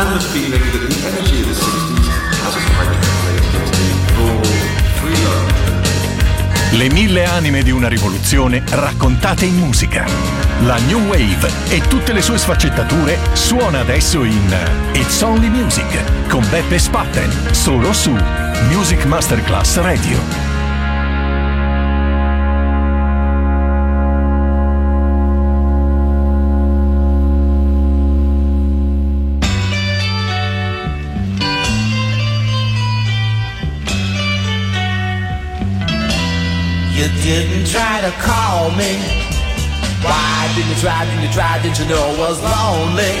and the feeling that the energy of the 60s hasn't quite translated into. Le mille anime di una rivoluzione raccontate in musica. La New Wave e tutte le sue sfaccettature suona adesso in It's Only Music con Beppe Spatten, solo su Music Masterclass Radio. You didn't try to call me. Why didn't you try? Didn't you try? Didn't you know I was lonely?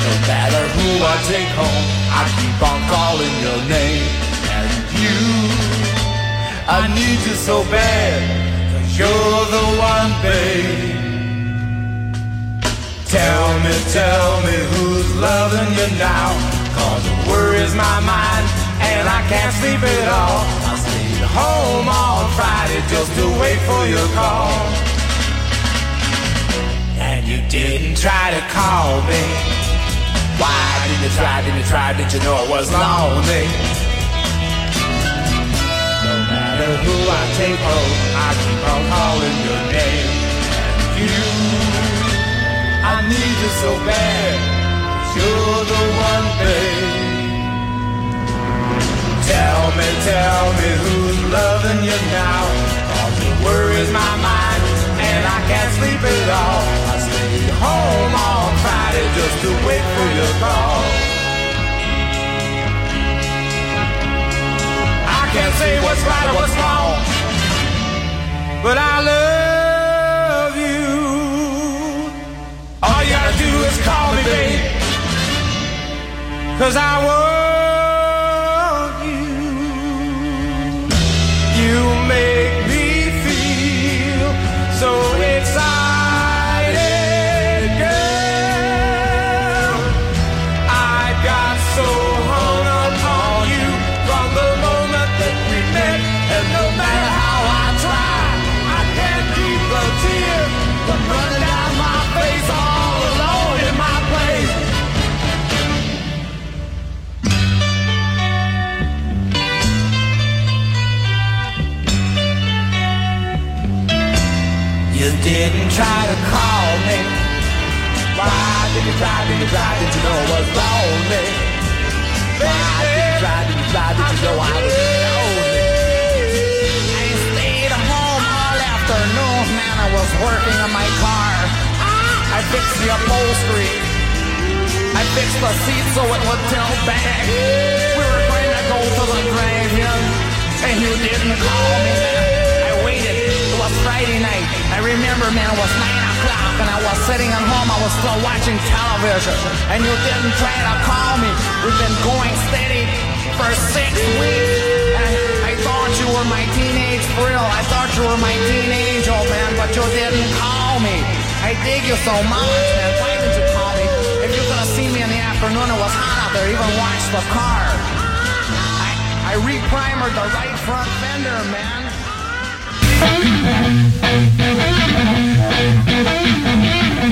No matter who I take home, I keep on calling your name. And you, I need you so bad. Cause you're the one, babe. Tell me, tell me who's loving you now. Cause it worries my mind and I can't sleep at all. Home on Friday just to wait for your call. And you didn't try to call me. Why didn't you try, didn't you try, didn't you know I was lonely? No matter who I take home, I keep on calling your name. And you I need you so bad. You're the one, babe. Tell me, tell me who's loving you now. Cause it worries my mind, and I can't sleep at all. I stayed home on Friday just to wait for your call. I can't say what's right or what's wrong, but I love you. All you gotta do is call me, babe. Cause I want didn't try to call me. Why did you try, did you try, did you know I was lonely? Why did you try, did you try, did you know I was lonely? I stayed home all afternoon, man, I was working on my car. I fixed the upholstery. I fixed the seat so it would tilt back. We were going to go to the drive-in, and you didn't call me, Friday night. I remember, man, it was 9 o'clock, and I was sitting at home. I was still watching television, and you didn't try to call me. We've been going steady for six weeks. And I thought you were my teenage thrill. I thought you were my teenage old man, but you didn't call me. I dig you so much, man. Why didn't you call me? If you could have seen me in the afternoon, it was hot out there. Even watched the car. I, I reprimered the right front fender, man. I better get out of here. Get out of here, this bastard right there.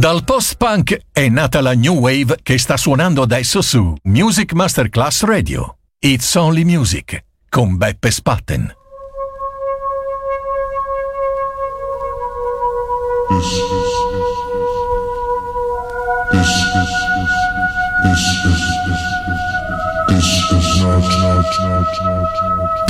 Dal post-punk è nata la new wave che sta suonando adesso su Music Masterclass Radio. It's Only Music con Beppe Spatten. Thank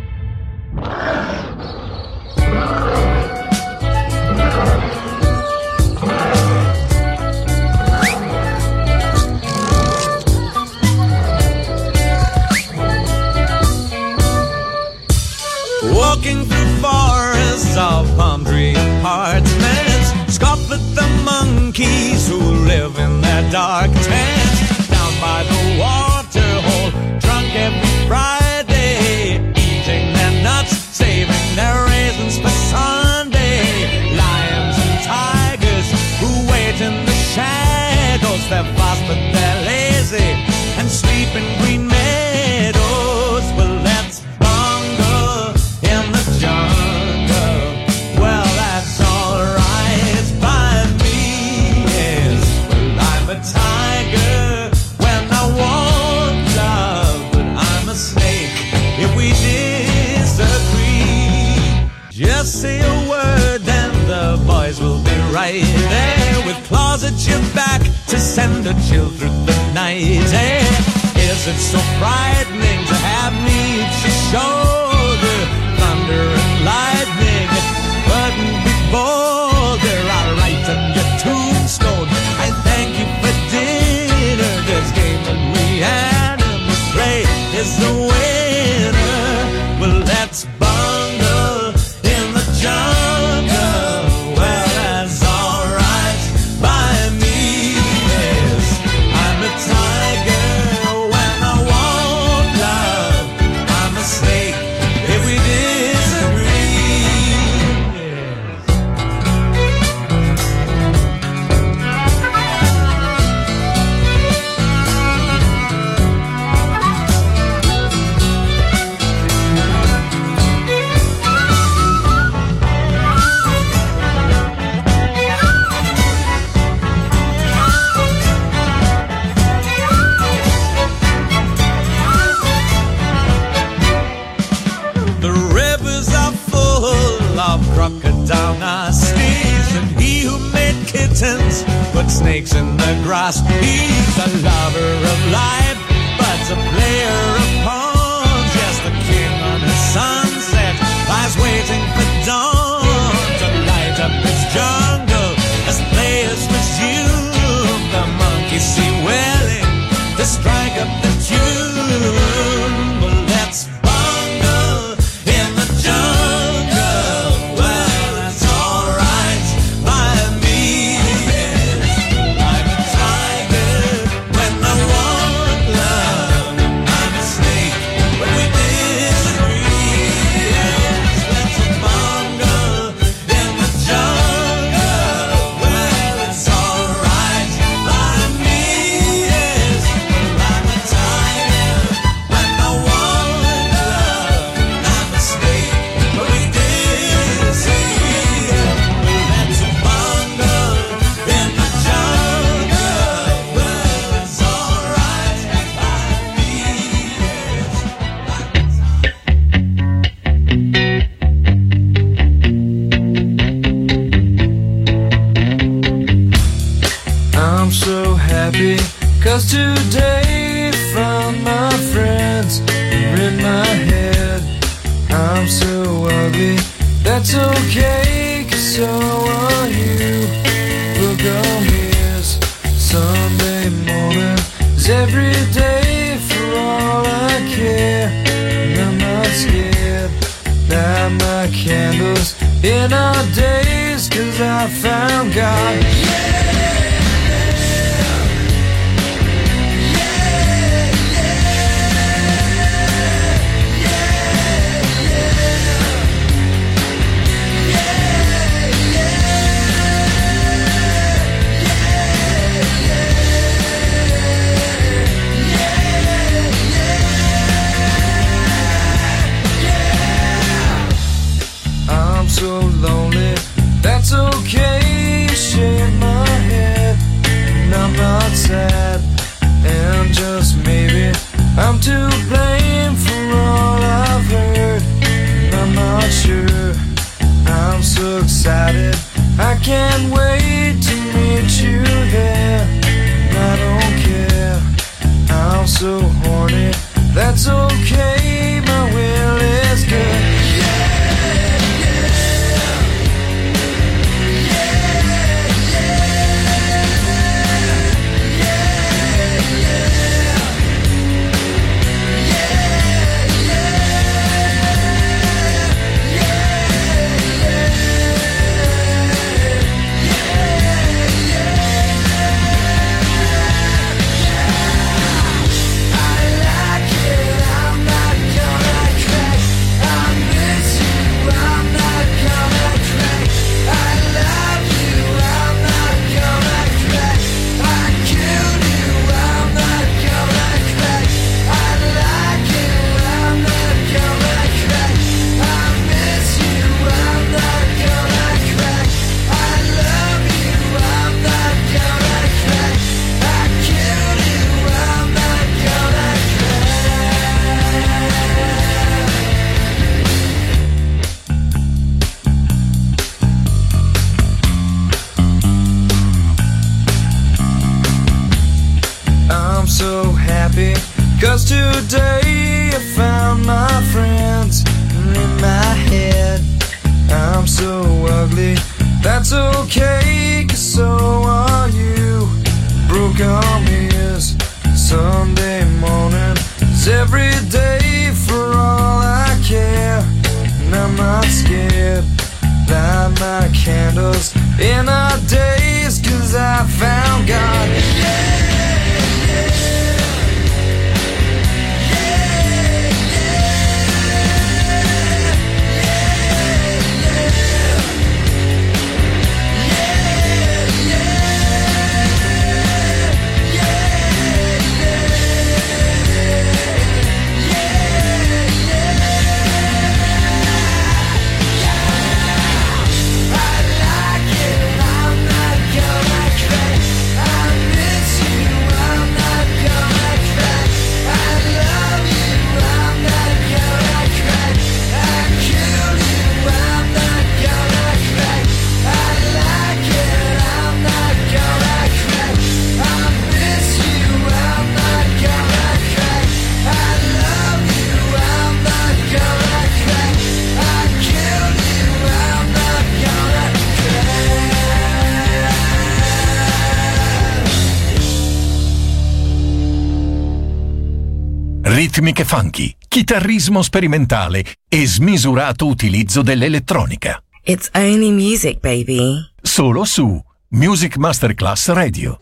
Ritmiche funky, chitarrismo sperimentale e smisurato utilizzo dell'elettronica. It's only music, baby. Solo su Music Masterclass Radio.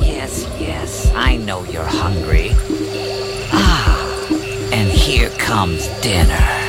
Yes, yes, I know you're hungry. Ah, and here comes dinner.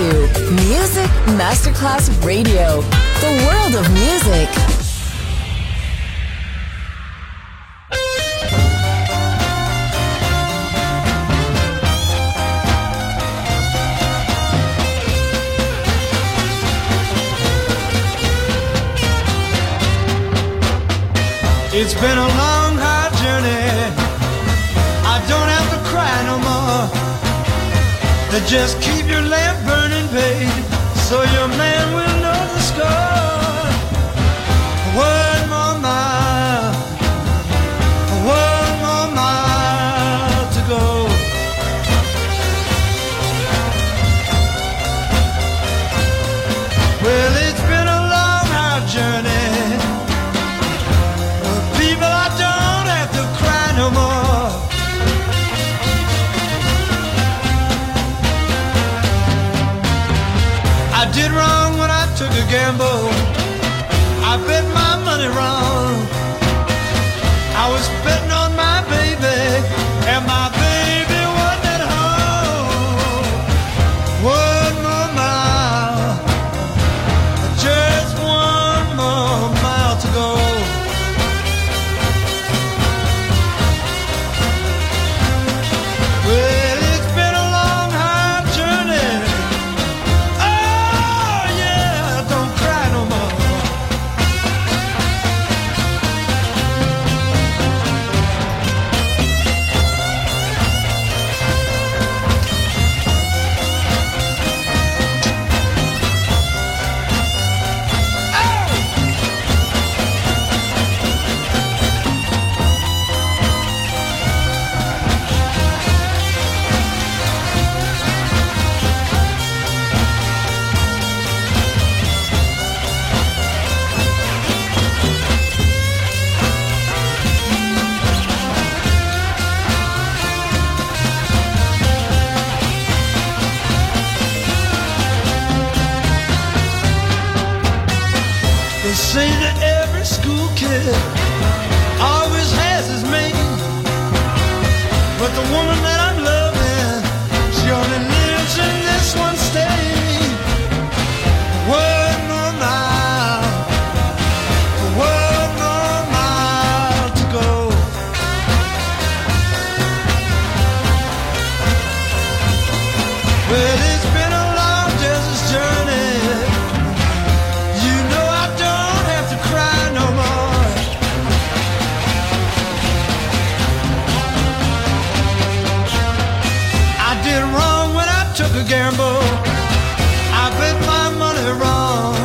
to Music Masterclass Radio, the world of music. It's been a long, hard journey. I don't have to cry no more. They just keep betting on my baby. Am I? I bet my money wrong.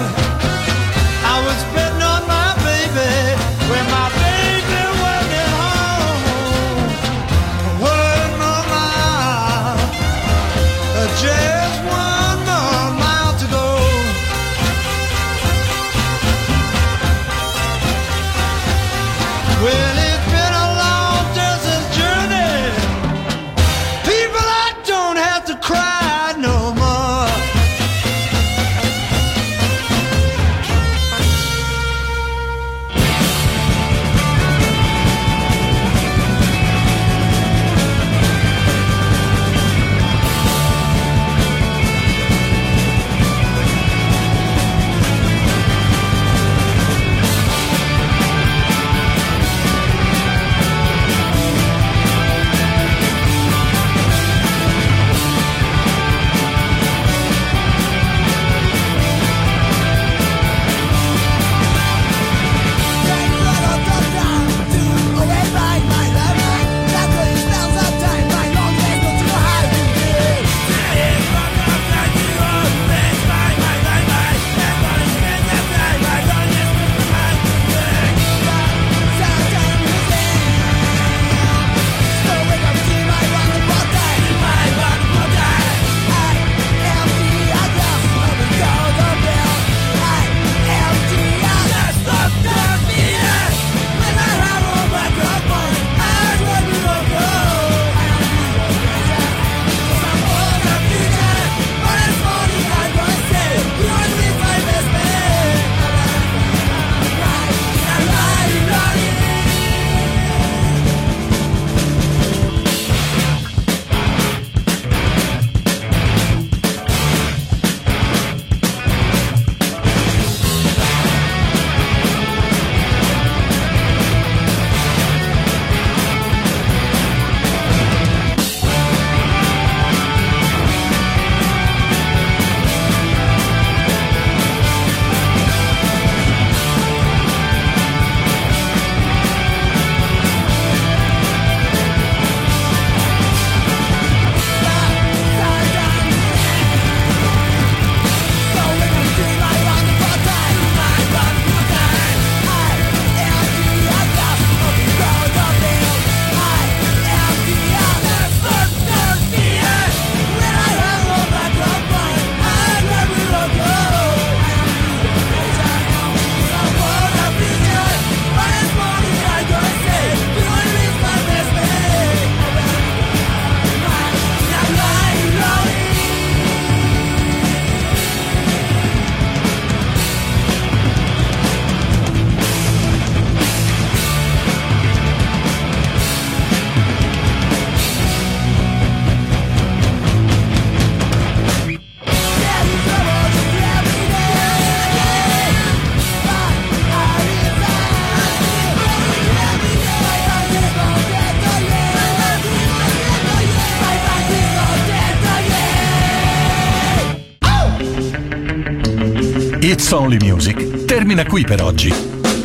It's Only Music termina qui per oggi,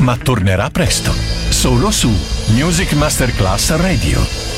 ma tornerà presto, solo su Music Masterclass Radio.